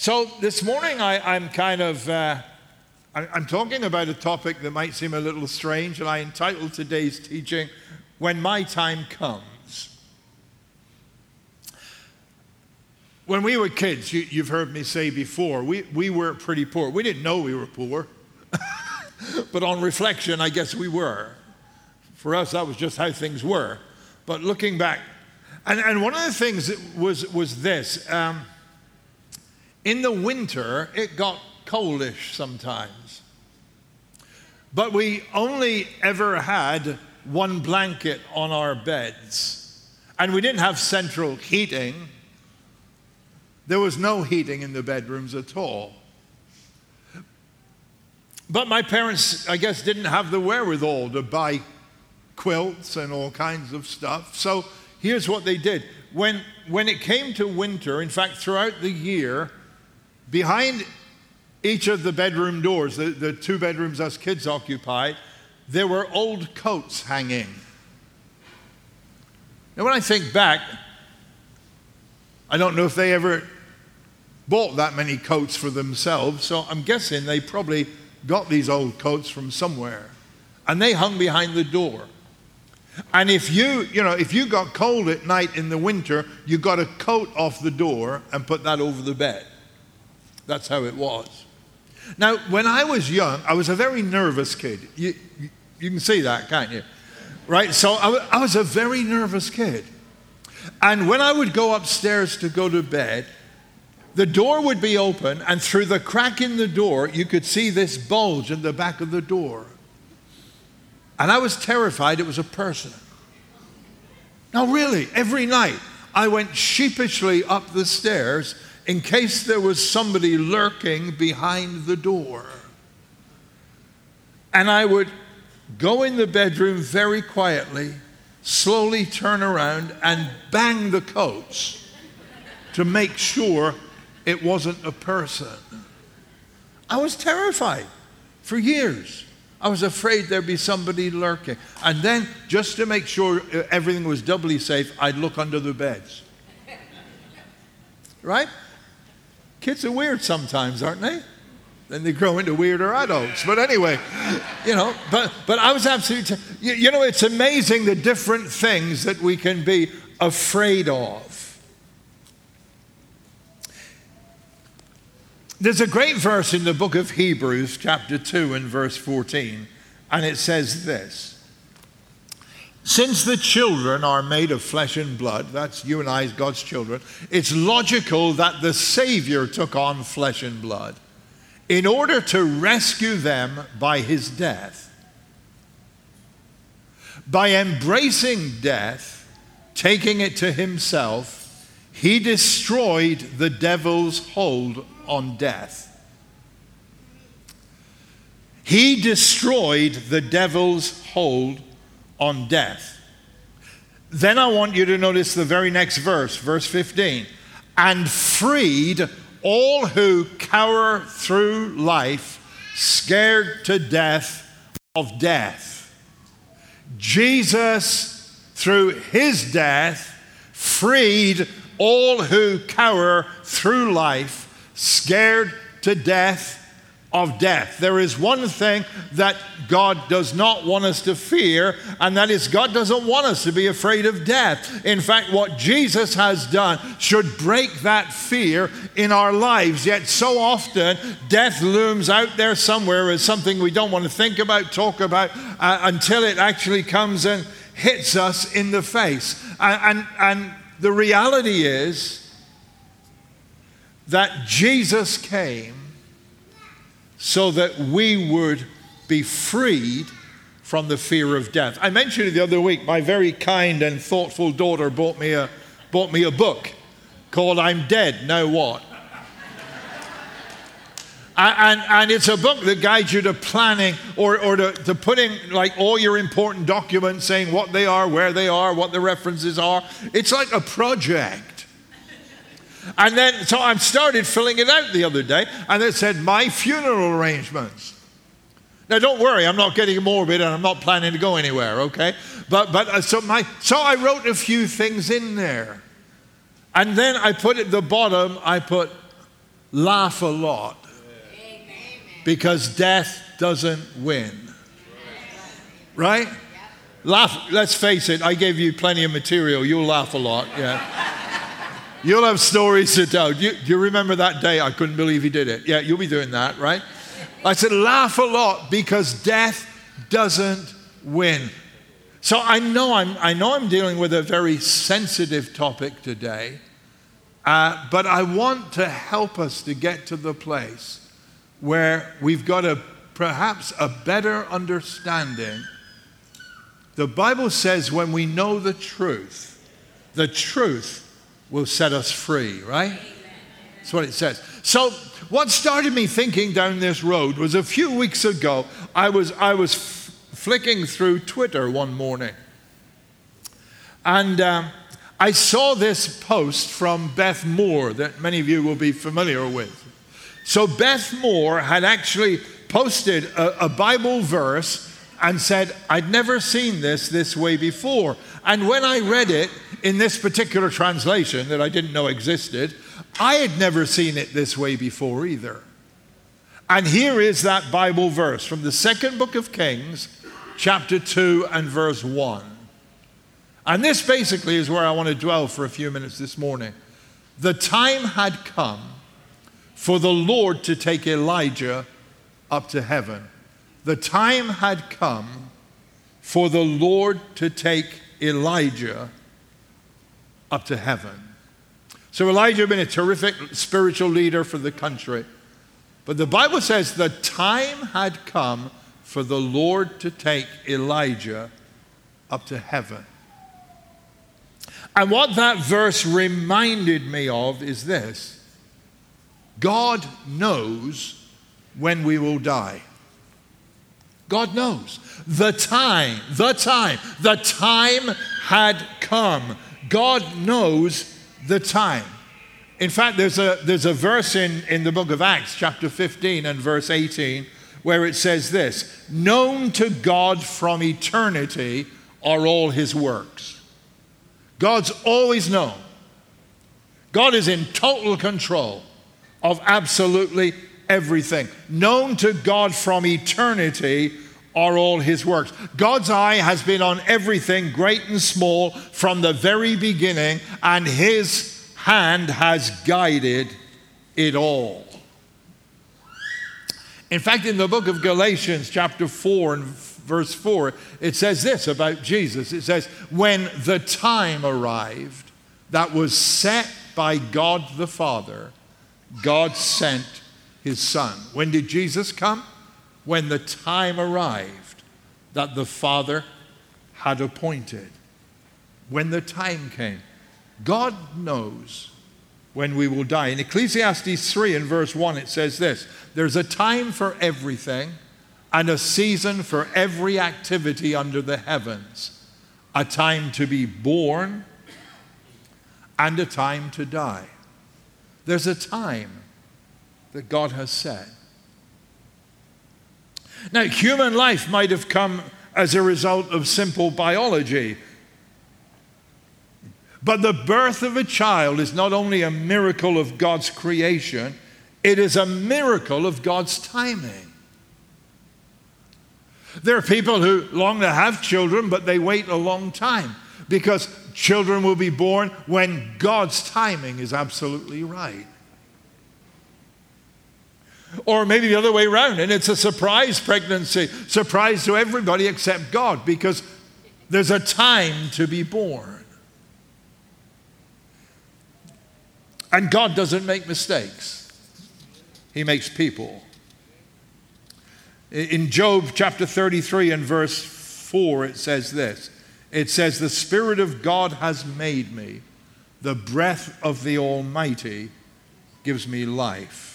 So this morning I, am kind of uh, I'm talking about a topic that might seem a little strange, and I entitled today's teaching "When My Time Comes." When we were kids, you, you've heard me say before, we, we were pretty poor. We didn't know we were poor, but on reflection, I guess we were. For us, that was just how things were. But looking back, and, and one of the things was, was this um, in the winter, it got coldish sometimes. But we only ever had one blanket on our beds. And we didn't have central heating. There was no heating in the bedrooms at all. But my parents, I guess, didn't have the wherewithal to buy quilts and all kinds of stuff. So here's what they did. When, when it came to winter, in fact, throughout the year, behind each of the bedroom doors, the, the two bedrooms us kids occupied, there were old coats hanging. Now, when I think back, I don't know if they ever bought that many coats for themselves, so I'm guessing they probably got these old coats from somewhere. And they hung behind the door. And if you, you know, if you got cold at night in the winter, you got a coat off the door and put that over the bed. That's how it was. Now, when I was young, I was a very nervous kid. You, you can see that, can't you? Right? So I, I was a very nervous kid. And when I would go upstairs to go to bed, the door would be open, and through the crack in the door, you could see this bulge in the back of the door. And I was terrified it was a person. Now, really, every night I went sheepishly up the stairs in case there was somebody lurking behind the door. And I would go in the bedroom very quietly, slowly turn around, and bang the coats to make sure it wasn't a person. I was terrified for years. I was afraid there'd be somebody lurking. And then, just to make sure everything was doubly safe, I'd look under the beds. Right? Kids are weird sometimes, aren't they? Then they grow into weirder adults. But anyway, you know, but, but I was absolutely, t- you, you know, it's amazing the different things that we can be afraid of. There's a great verse in the book of Hebrews, chapter 2, and verse 14, and it says this Since the children are made of flesh and blood, that's you and I, God's children, it's logical that the Savior took on flesh and blood in order to rescue them by his death. By embracing death, taking it to himself, he destroyed the devil's hold on death. He destroyed the devil's hold on death. Then I want you to notice the very next verse, verse 15. And freed all who cower through life, scared to death of death. Jesus, through his death, freed all who cower through life, scared to death of death. There is one thing that God does not want us to fear, and that is God doesn't want us to be afraid of death. In fact, what Jesus has done should break that fear in our lives. Yet, so often, death looms out there somewhere as something we don't want to think about, talk about, uh, until it actually comes and hits us in the face. And, and, and the reality is, that Jesus came so that we would be freed from the fear of death. I mentioned it the other week. My very kind and thoughtful daughter bought me a, bought me a book called I'm Dead, Now What? and, and, it's a book that guides you to planning or, or to, to putting like all your important documents saying what they are, where they are, what the references are. It's like a project. And then, so I started filling it out the other day, and it said, My funeral arrangements. Now, don't worry, I'm not getting morbid and I'm not planning to go anywhere, okay? But, but uh, so, my, so I wrote a few things in there. And then I put at the bottom, I put, laugh a lot because death doesn't win. Right? Laugh, let's face it, I gave you plenty of material. You'll laugh a lot, yeah. You'll have stories to tell. Do you, do you remember that day? I couldn't believe he did it. Yeah, you'll be doing that, right? I said, laugh a lot because death doesn't win. So I know I'm, I know I'm dealing with a very sensitive topic today, uh, but I want to help us to get to the place where we've got a perhaps a better understanding. The Bible says when we know the truth, the truth will set us free, right? That's what it says. So, what started me thinking down this road was a few weeks ago, I was, I was f- flicking through Twitter one morning. And um, I saw this post from Beth Moore that many of you will be familiar with. So, Beth Moore had actually posted a, a Bible verse and said, I'd never seen this this way before. And when I read it in this particular translation that I didn't know existed, I had never seen it this way before either. And here is that Bible verse from the second book of Kings, chapter 2 and verse 1. And this basically is where I want to dwell for a few minutes this morning. The time had come for the Lord to take Elijah up to heaven the time had come for the Lord to take Elijah up to heaven. So Elijah had been a terrific spiritual leader for the country. But the Bible says the time had come for the Lord to take Elijah up to heaven. And what that verse reminded me of is this God knows when we will die. God knows. The time, the time, the time had come. God knows the time. In fact, there's a, there's a verse in, in the book of Acts, chapter 15 and verse 18, where it says this Known to God from eternity are all his works. God's always known. God is in total control of absolutely everything. Known to God from eternity are all his works. God's eye has been on everything, great and small, from the very beginning, and his hand has guided it all. In fact, in the book of Galatians, chapter 4 and verse 4, it says this about Jesus. It says, When the time arrived that was set by God the Father, God sent his son. When did Jesus come? When the time arrived that the Father had appointed. When the time came. God knows when we will die. In Ecclesiastes 3 and verse 1, it says this There's a time for everything and a season for every activity under the heavens, a time to be born and a time to die. There's a time that God has set. Now, human life might have come as a result of simple biology. But the birth of a child is not only a miracle of God's creation, it is a miracle of God's timing. There are people who long to have children, but they wait a long time because children will be born when God's timing is absolutely right. Or maybe the other way around, and it's a surprise pregnancy, surprise to everybody except God, because there's a time to be born. And God doesn't make mistakes, He makes people. In Job chapter 33 and verse 4, it says this It says, The Spirit of God has made me, the breath of the Almighty gives me life.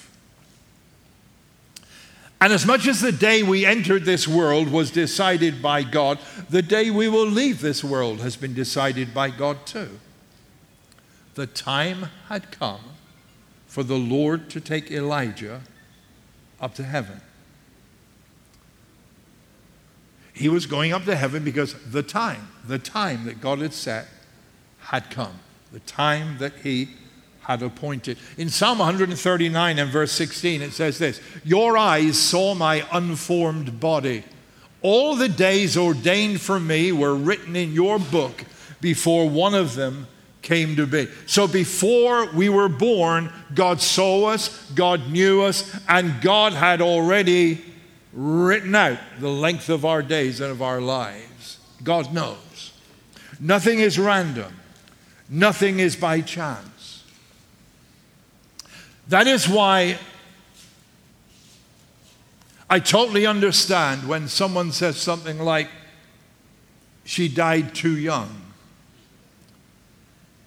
And as much as the day we entered this world was decided by God, the day we will leave this world has been decided by God too. The time had come for the Lord to take Elijah up to heaven. He was going up to heaven because the time, the time that God had set had come. The time that he had appointed. In Psalm 139 and verse 16, it says this Your eyes saw my unformed body. All the days ordained for me were written in your book before one of them came to be. So before we were born, God saw us, God knew us, and God had already written out the length of our days and of our lives. God knows. Nothing is random, nothing is by chance. That is why I totally understand when someone says something like, she died too young.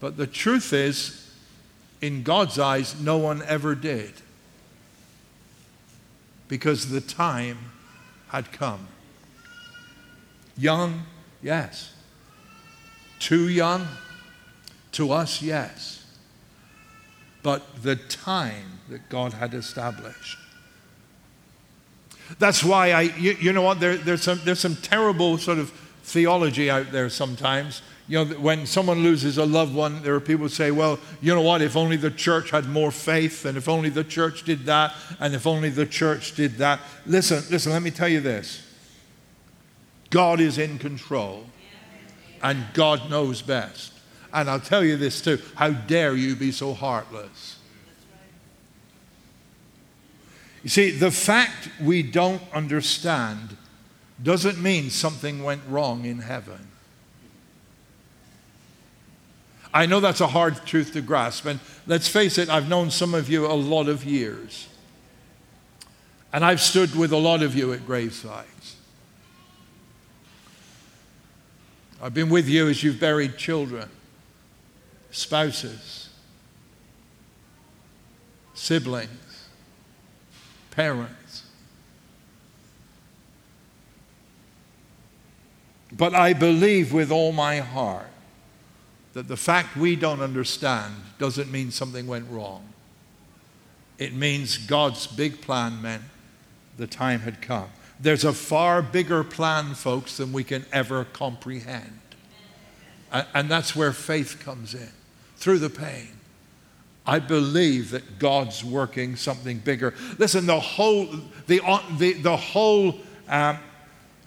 But the truth is, in God's eyes, no one ever did. Because the time had come. Young, yes. Too young? To us, yes. But the time that God had established that's why I, you, you know what, there, there's, some, there's some terrible sort of theology out there sometimes. You know, when someone loses a loved one, there are people who say, well, you know what, if only the church had more faith, and if only the church did that, and if only the church did that. Listen, listen, let me tell you this God is in control, and God knows best. And I'll tell you this too how dare you be so heartless? You see, the fact we don't understand doesn't mean something went wrong in heaven. I know that's a hard truth to grasp, and let's face it, I've known some of you a lot of years. And I've stood with a lot of you at gravesides. I've been with you as you've buried children, spouses, siblings parents. But I believe with all my heart that the fact we don't understand doesn't mean something went wrong. It means God's big plan meant the time had come. There's a far bigger plan, folks, than we can ever comprehend. And that's where faith comes in, through the pain. I believe that God's working something bigger. Listen, the whole, the, the, the whole um,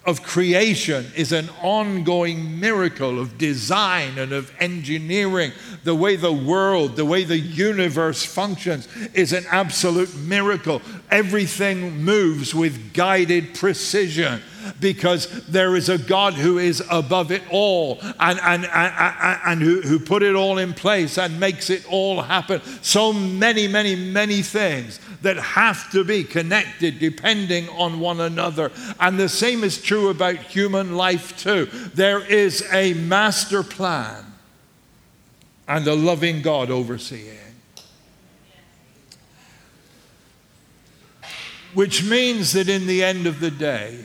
of creation is an ongoing miracle of design and of engineering. The way the world, the way the universe functions is an absolute miracle. Everything moves with guided precision because there is a God who is above it all and, and, and, and who, who put it all in place and makes it all happen. So many, many, many things that have to be connected depending on one another. And the same is true about human life, too. There is a master plan and a loving God overseeing. Which means that in the end of the day,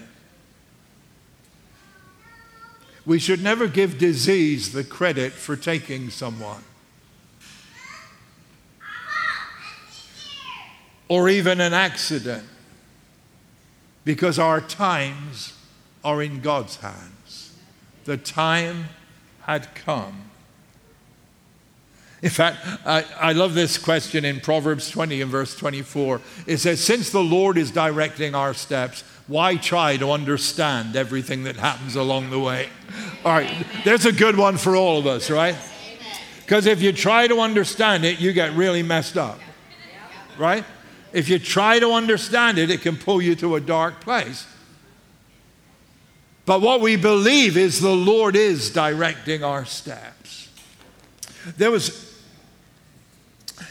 we should never give disease the credit for taking someone. Or even an accident. Because our times are in God's hands. The time had come. In fact, I, I, love this question in Proverbs 20 and verse 24. It says, Since the Lord is directing our steps, why try to understand everything that happens along the way? All right, there's a good one for all of us, right? Because if you try to understand it, you get really messed up, right? If you try to understand it, it can pull you to a dark place. But what we believe is the Lord is directing our steps. There was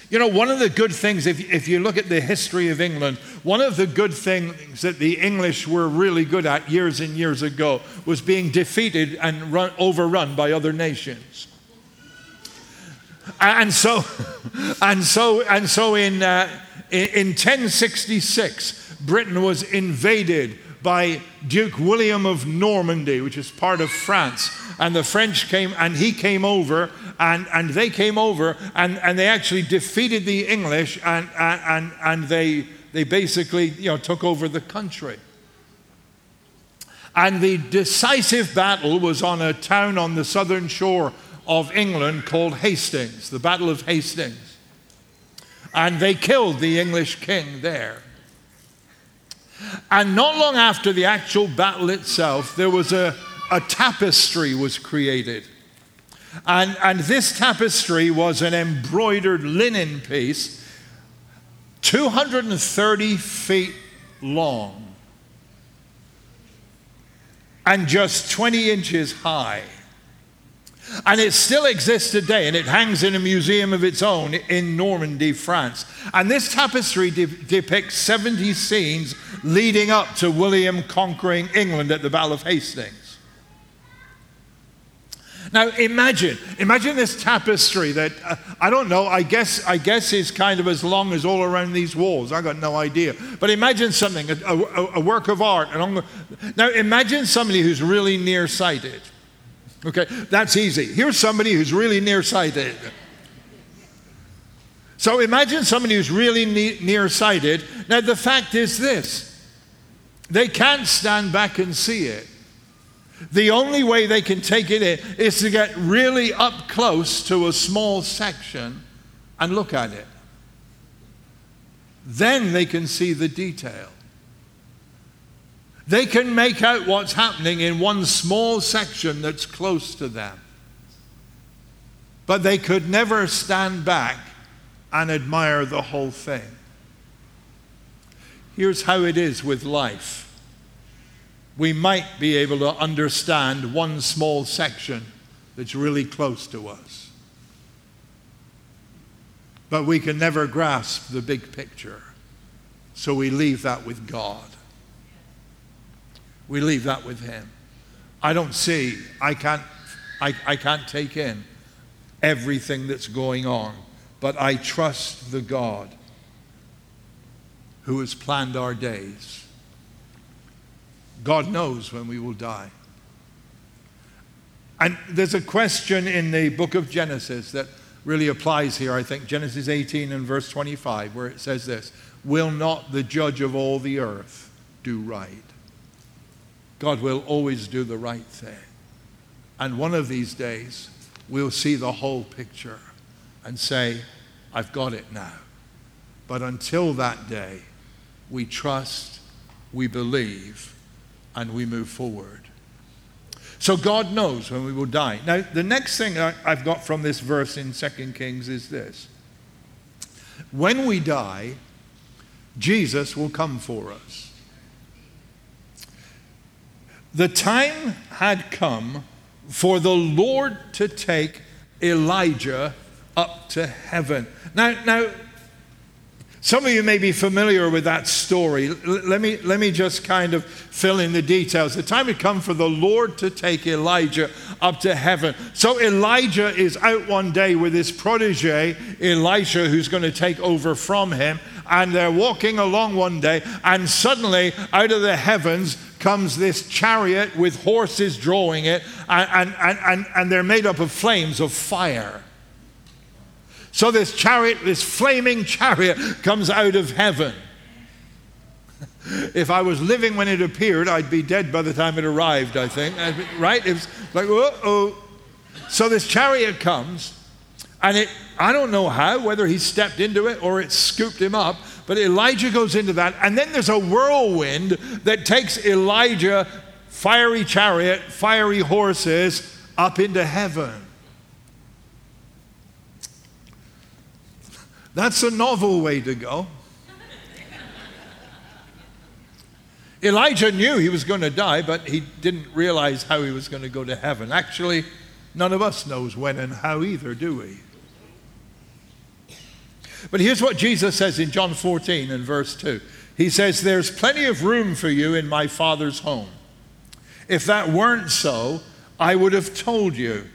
you know, one of the good things, if, if you look at the history of England, one of the good things that the English were really good at years and years ago was being defeated and run, overrun by other nations. And so, and so, and so in, uh, in 1066, Britain was invaded by Duke William of Normandy, which is part of France. And the French came, and he came over, and, and they came over, and, and they actually defeated the English, and, and, and they, they basically you know, took over the country. And the decisive battle was on a town on the southern shore of England called Hastings, the Battle of Hastings. and they killed the English king there. And not long after the actual battle itself, there was a, a tapestry was created. And, and this tapestry was an embroidered linen piece, 230 feet long and just 20 inches high. And it still exists today, and it hangs in a museum of its own in Normandy, France. And this tapestry de- depicts 70 scenes leading up to William conquering England at the Battle of Hastings. Now imagine, imagine this tapestry that uh, I don't know. I guess I guess is kind of as long as all around these walls. I got no idea. But imagine something, a, a, a work of art. And Now imagine somebody who's really nearsighted. Okay, that's easy. Here's somebody who's really nearsighted. So imagine somebody who's really ne- nearsighted. Now the fact is this: they can't stand back and see it. The only way they can take it in is to get really up close to a small section and look at it. Then they can see the detail. They can make out what's happening in one small section that's close to them. But they could never stand back and admire the whole thing. Here's how it is with life we might be able to understand one small section that's really close to us. But we can never grasp the big picture. So we leave that with God. We leave that with Him. I don't see, I can't, I, I can't take in everything that's going on, but I trust the God who has planned our days God knows when we will die. And there's a question in the book of Genesis that really applies here, I think. Genesis 18 and verse 25, where it says this Will not the judge of all the earth do right? God will always do the right thing. And one of these days, we'll see the whole picture and say, I've got it now. But until that day, we trust, we believe, and we move forward. So God knows when we will die. Now, the next thing I've got from this verse in 2 Kings is this When we die, Jesus will come for us. The time had come for the Lord to take Elijah up to heaven. Now, now some of you may be familiar with that story. Let me, let me just kind of fill in the details. The time had come for the Lord to take Elijah up to heaven. So Elijah is out one day with his protege, Elisha, who's going to take over from him. And they're walking along one day, and suddenly out of the heavens comes this chariot with horses drawing it, and, and, and, and they're made up of flames of fire. So this chariot, this flaming chariot, comes out of heaven. if I was living when it appeared, I'd be dead by the time it arrived, I think. Right? It's like, oh. So this chariot comes, and it, I don't know how, whether he stepped into it or it scooped him up, but Elijah goes into that, and then there's a whirlwind that takes Elijah, fiery chariot, fiery horses, up into heaven. That's a novel way to go. Elijah knew he was going to die, but he didn't realize how he was going to go to heaven. Actually, none of us knows when and how either, do we? But here's what Jesus says in John 14 and verse 2. He says, There's plenty of room for you in my Father's home. If that weren't so, I would have told you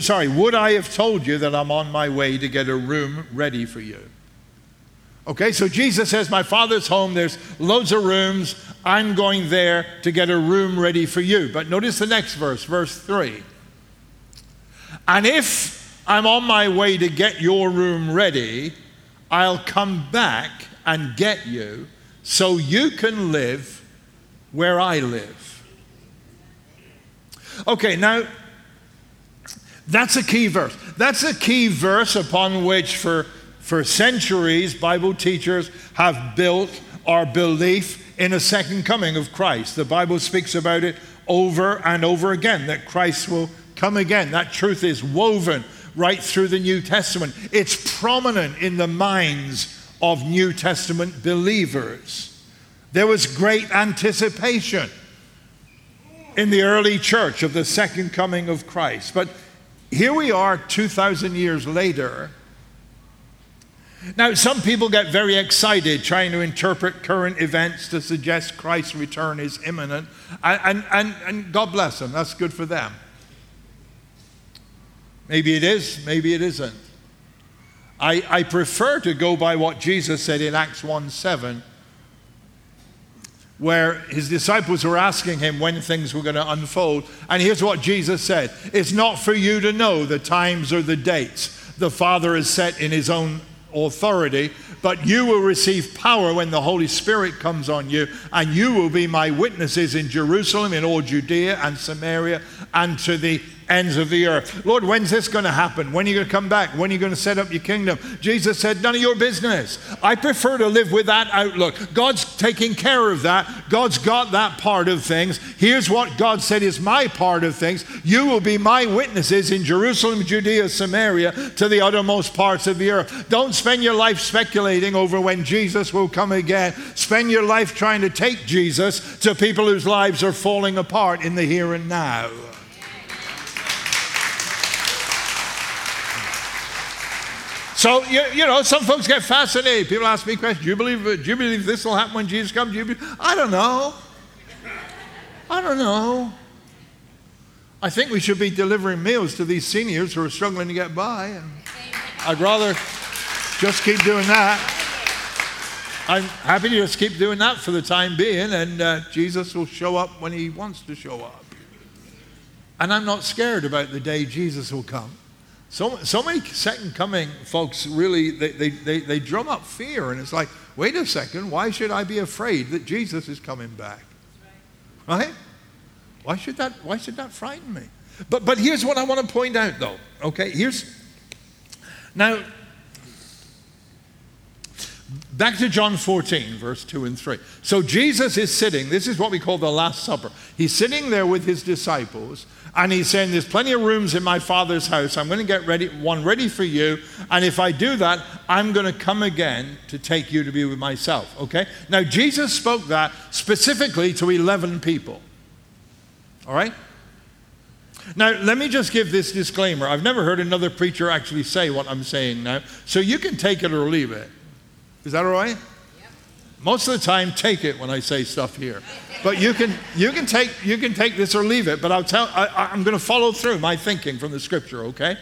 Sorry, would I have told you that I'm on my way to get a room ready for you? Okay, so Jesus says, My Father's home, there's loads of rooms. I'm going there to get a room ready for you. But notice the next verse, verse 3. And if I'm on my way to get your room ready, I'll come back and get you so you can live where I live. Okay, now that's a key verse. That's a key verse upon which, for For centuries, Bible teachers have built our belief in a second coming of Christ. The Bible speaks about it over and over again that Christ will come again. That truth is woven right through the New Testament. It's prominent in the minds of New Testament believers. There was great anticipation in the early church of the second coming of Christ. But here we are 2,000 years later. Now, some people get very excited trying to interpret current events to suggest Christ's return is imminent. And, and, and God bless them, that's good for them. Maybe it is, maybe it isn't. I, I prefer to go by what Jesus said in Acts 1 7 where his disciples were asking him when things were going to unfold. And here's what Jesus said It's not for you to know the times or the dates the Father has set in his own authority, but you will receive power when the Holy Spirit comes on you, and you will be my witnesses in Jerusalem, in all Judea and Samaria, and to the ends of the earth. Lord, when's this going to happen? When are you going to come back? When are you going to set up your kingdom? Jesus said, None of your business. I prefer to live with that outlook. God's taking care of that. God's got that part of things. Here's what God said is my part of things. You will be my witnesses in Jerusalem, Judea, Samaria, to the uttermost parts of the earth. Don't spend your life speculating over when Jesus will come again. Spend your life trying to take Jesus to people whose lives are falling apart in the here and now. So, you, you know, some folks get fascinated. People ask me questions. Do you believe, do you believe this will happen when Jesus comes? Do you believe? I don't know. I don't know. I think we should be delivering meals to these seniors who are struggling to get by. I'd rather just keep doing that. I'm happy to just keep doing that for the time being, and uh, Jesus will show up when he wants to show up. And I'm not scared about the day Jesus will come. So, so many second coming folks really, they, they, they, they drum up fear, and it's like, wait a second, why should I be afraid that Jesus is coming back? Right? Why should that, why should that frighten me? But, but here's what I want to point out, though. Okay, here's, now, Back to John 14, verse 2 and 3. So Jesus is sitting, this is what we call the Last Supper. He's sitting there with his disciples, and he's saying, There's plenty of rooms in my Father's house. I'm going to get ready, one ready for you. And if I do that, I'm going to come again to take you to be with myself. Okay? Now, Jesus spoke that specifically to 11 people. All right? Now, let me just give this disclaimer. I've never heard another preacher actually say what I'm saying now, so you can take it or leave it. Is that all right? Most of the time, take it when I say stuff here. But you can, you can, take, you can take this or leave it, but I'll tell, I, I'm going to follow through my thinking from the scripture, okay?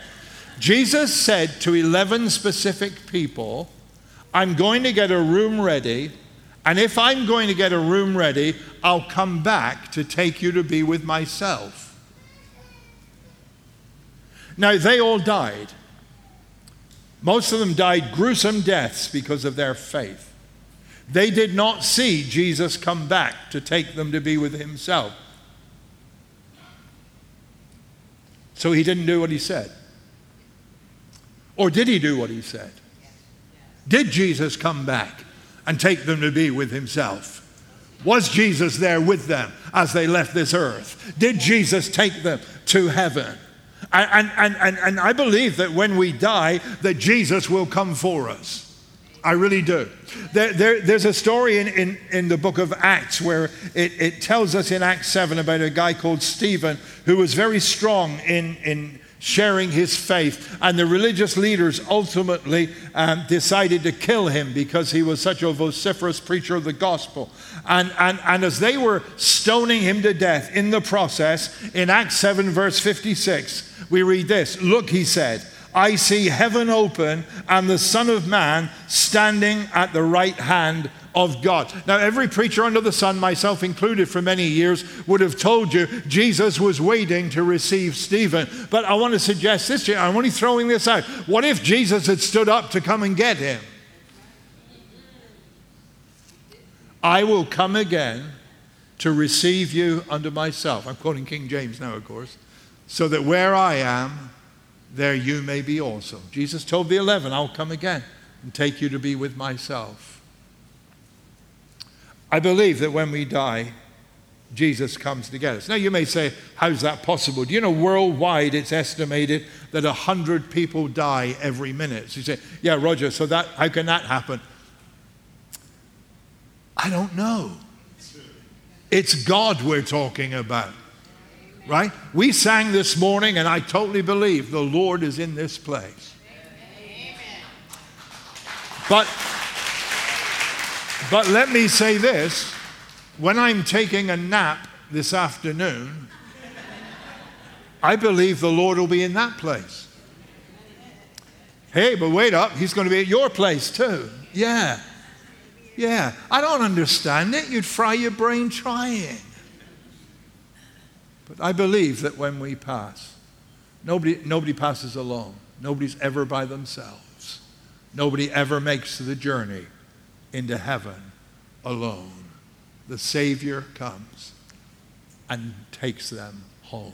Jesus said to 11 specific people, I'm going to get a room ready, and if I'm going to get a room ready, I'll come back to take you to be with myself. Now, they all died. Most of them died gruesome deaths because of their faith. They did not see Jesus come back to take them to be with himself. So he didn't do what he said. Or did he do what he said? Did Jesus come back and take them to be with himself? Was Jesus there with them as they left this earth? Did Jesus take them to heaven? And, and, and, and I believe that when we die, that Jesus will come for us. I really do. There, there, there's a story in, in, in, the book of Acts where it, it tells us in Acts 7 about a guy called Stephen who was very strong in, in sharing his faith. And the religious leaders ultimately um, decided to kill him because he was such a vociferous preacher of the gospel. And, and, and as they were stoning him to death in the process, in Acts 7, verse 56, we read this Look, he said, I see heaven open and the Son of Man standing at the right hand of God. Now, every preacher under the sun, myself included for many years, would have told you Jesus was waiting to receive Stephen. But I want to suggest this to you. I'm only throwing this out. What if Jesus had stood up to come and get him? I will come again to receive you unto myself. I'm quoting King James now, of course. So that where I am, there you may be also. Jesus told the eleven, I'll come again. and take you to be with myself. I believe that when we die, Jesus comes to get us. Now, you may say, how's that possible? Do you know worldwide it's estimated that 100 people die every minute? So you say, yeah, Roger, so that, how can that happen? I don't know. It's God we're talking about, right? We sang this morning, and I totally believe the Lord is in this place. Amen. But, but let me say this when I'm taking a nap this afternoon, I believe the Lord will be in that place. Hey, but wait up, He's going to be at your place too. Yeah. Yeah. I don't understand it. You'd fry your brain trying. But I believe that when we pass, nobody, nobody passes alone. Nobody's ever by themselves. Nobody ever makes the journey into heaven alone. The Savior comes and takes them home.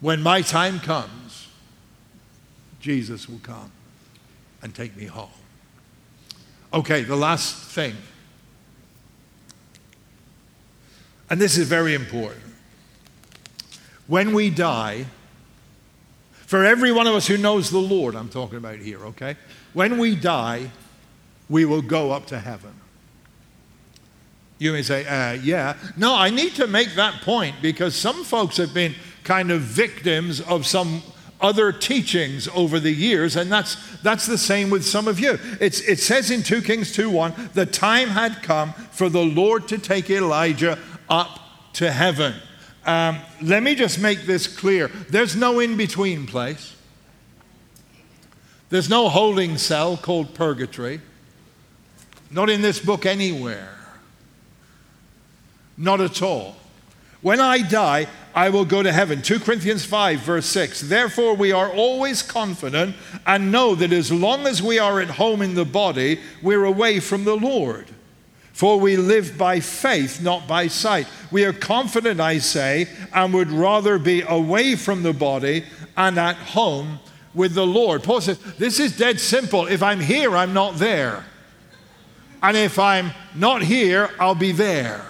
When my time comes, Jesus will come and take me home. Okay, the last thing. And this is very important. When we die, for every one of us who knows the Lord, I'm talking about here, okay? When we die, we will go up to heaven. You may say, uh, yeah. No, I need to make that point because some folks have been kind of victims of some other teachings over the years, and that's, that's the same with some of you. It's, it says in 2 Kings 2 1, the time had come for the Lord to take Elijah up to heaven. Um, let me just make this clear there's no in between place, there's no holding cell called purgatory, not in this book anywhere. Not at all. When I die, I will go to heaven. 2 Corinthians 5, verse 6. Therefore, we are always confident and know that as long as we are at home in the body, we're away from the Lord. For we live by faith, not by sight. We are confident, I say, and would rather be away from the body and at home with the Lord. Paul says, This is dead simple. If I'm here, I'm not there. And if I'm not here, I'll be there.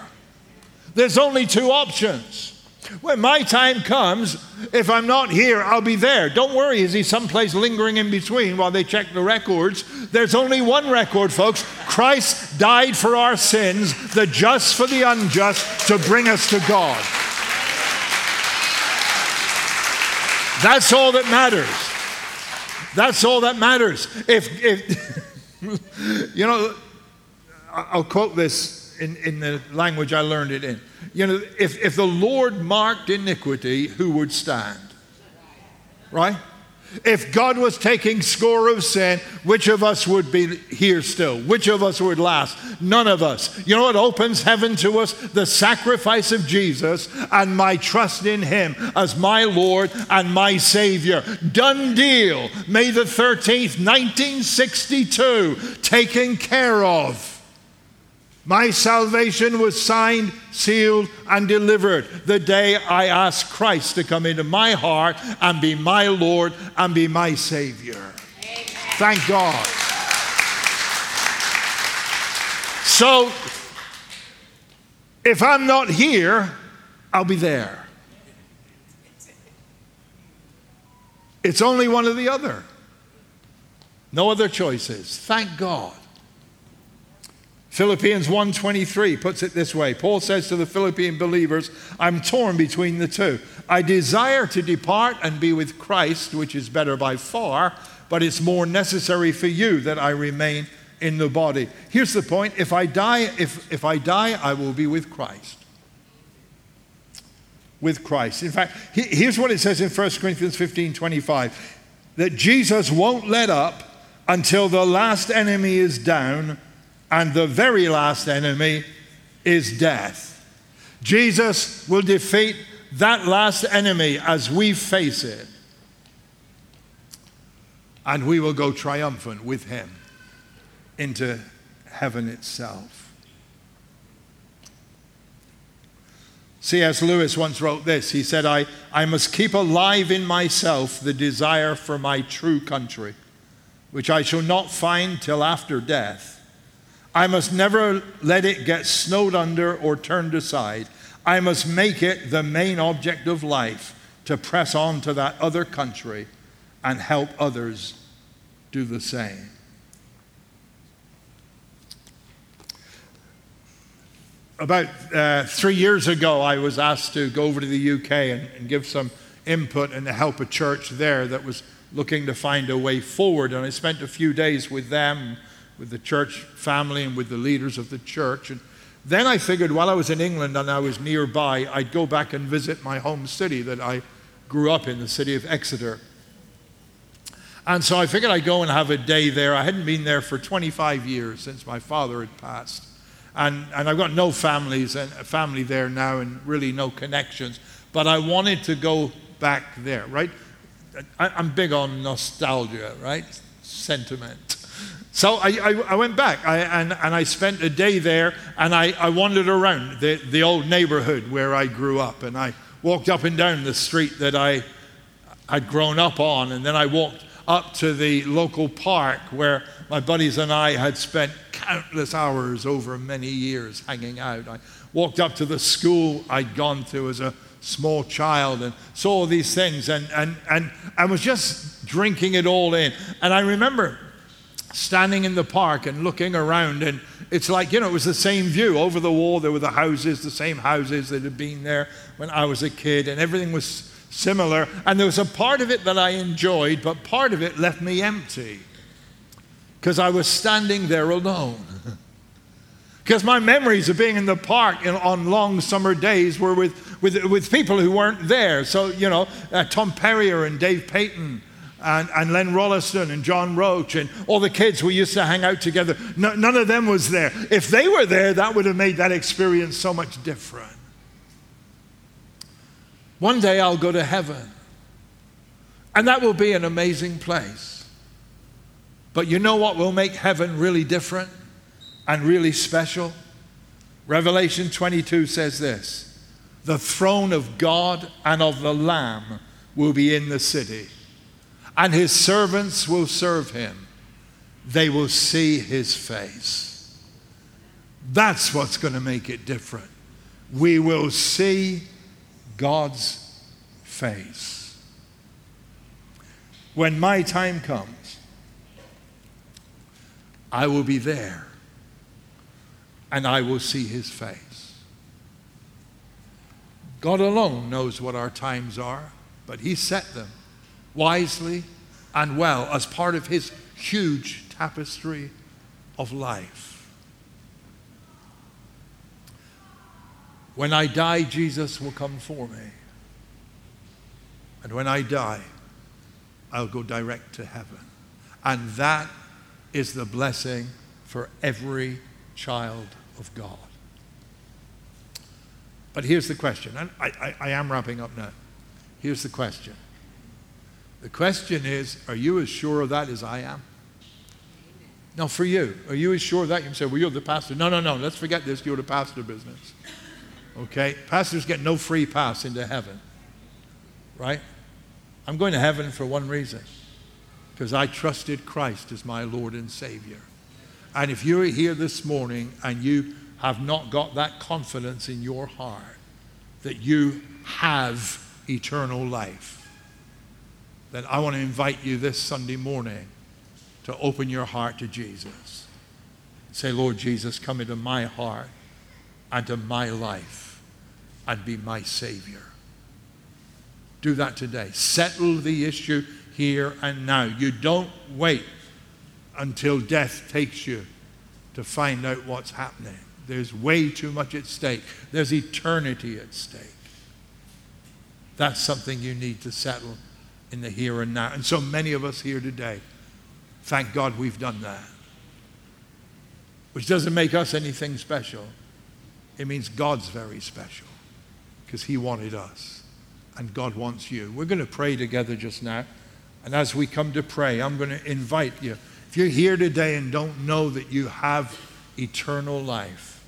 There's only two options. When my time comes, if I'm not here, I'll be there. Don't worry, is he someplace lingering in between while they check the records? There's only one record, folks. Christ died for our sins, the just for the unjust, to bring us to God. That's all that matters. That's all that matters. If, if you know, I'll quote this in, in the language I learned it in. You know, if, if the Lord marked iniquity, who would stand? Right? If God was taking score of sin, which of us would be here still? Which of us would last? None of us. You know what opens heaven to us? The sacrifice of Jesus and my trust in Him as my Lord and my Savior. Done deal. May the 13th, 1962, taken care of. My salvation was signed, sealed, and delivered the day I asked Christ to come into my heart and be my Lord and be my Savior. Amen. Thank God. So, if I'm not here, I'll be there. It's only one or the other. No other choices. Thank God. Philippians 1:23 puts it this way. Paul says to the Philippian believers, I'm torn between the two. I desire to depart and be with Christ, which is better by far, but it's more necessary for you that I remain in the body. Here's the point, if I die if if I die, I will be with Christ. With Christ. In fact, here's what it says in 1 Corinthians 15:25 that Jesus won't let up until the last enemy is down and the very last enemy is death. Jesus will defeat that last enemy as we face it. And we will go triumphant with him into heaven itself. C.S. Lewis once wrote this. He said, I, I must keep alive in myself the desire for my true country which I shall not find till after death. I must never let it get snowed under or turned aside. I must make it the main object of life to press on to that other country and help others do the same. About uh, three years ago, I was asked to go over to the UK and, and give some input and to help a church there that was looking to find a way forward. And I spent a few days with them, with the church family, and with the leaders of the church. And then I figured while I was in England and I was nearby, I'd go back and visit my home city that I grew up in, the city of Exeter. And so I figured I'd go and have a day there. I hadn't been there for 25 years since my father had passed. And, and I've got no families and family there now and really no connections. But I wanted to go back there, right? I, am big on nostalgia, right? Sentiment. So I, I, I went back I, and, and I spent a day there and I, I wandered around the, the old neighborhood where I grew up and I walked up and down the street that I had grown up on and then I walked up to the local park where my buddies and I had spent countless hours over many years hanging out. I walked up to the school I'd gone to as a small child and saw these things and, and, and I was just drinking it all in. And I remember standing in the park and looking around and it's like, you know, it was the same view. Over the wall, there were the houses, the same houses that had been there when I was a kid, and everything was similar. And there was a part of it that I enjoyed, but part of it left me empty because I was standing there alone. Because my memories of being in the park in, on long summer days were with, with, with people who weren't there. So, you know, uh, Tom Perrier and Dave Payton and, and Len Rolliston and John Roach and all the kids we used to hang out together, no, none of them was there. If they were there, that would have made that experience so much different. One day I'll go to heaven, and that will be an amazing place. But you know what will make heaven really different? and really special? Revelation 22 says this The throne of God and of the Lamb will be in the city, and his servants will serve him. They will see his face. That's what's going to make it different. We will see God's face. When my time comes, I will be there and I will see his face. God alone knows what our times are, but he set them wisely and well as part of his huge tapestry of life. When I die, Jesus will come for me. And when I die, I'll go direct to heaven. And that is the blessing for every child of God. But here's the question, and I, I, I am wrapping up now. Here's the question. The question is Are you as sure of that as I am? No, for you. Are you as sure of that? You can say, Well, you're the pastor. No, no, no. Let's forget this. You're the pastor business. Okay? Pastors get no free pass into heaven. Right? I'm going to heaven for one reason because I trusted Christ as my Lord and Savior. And if you're here this morning and you have not got that confidence in your heart that you have eternal life, then I want to invite you this Sunday morning to open your heart to Jesus. Say, Lord Jesus, come into my heart and to my life and be my Savior. Do that today. Settle the issue here and now. You don't wait until death takes you to find out what's happening. There's way too much at stake, there's eternity at stake. That's something you need to settle in the here and now. And so many of us here today, thank God we've done that. Which doesn't make us anything special. It means God's very special because He wanted us and God wants you. We're going to pray together just now. And as we come to pray, I'm going to invite you. If you're here today and don't know that you have eternal life,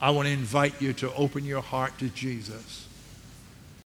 I want to invite you to open your heart to Jesus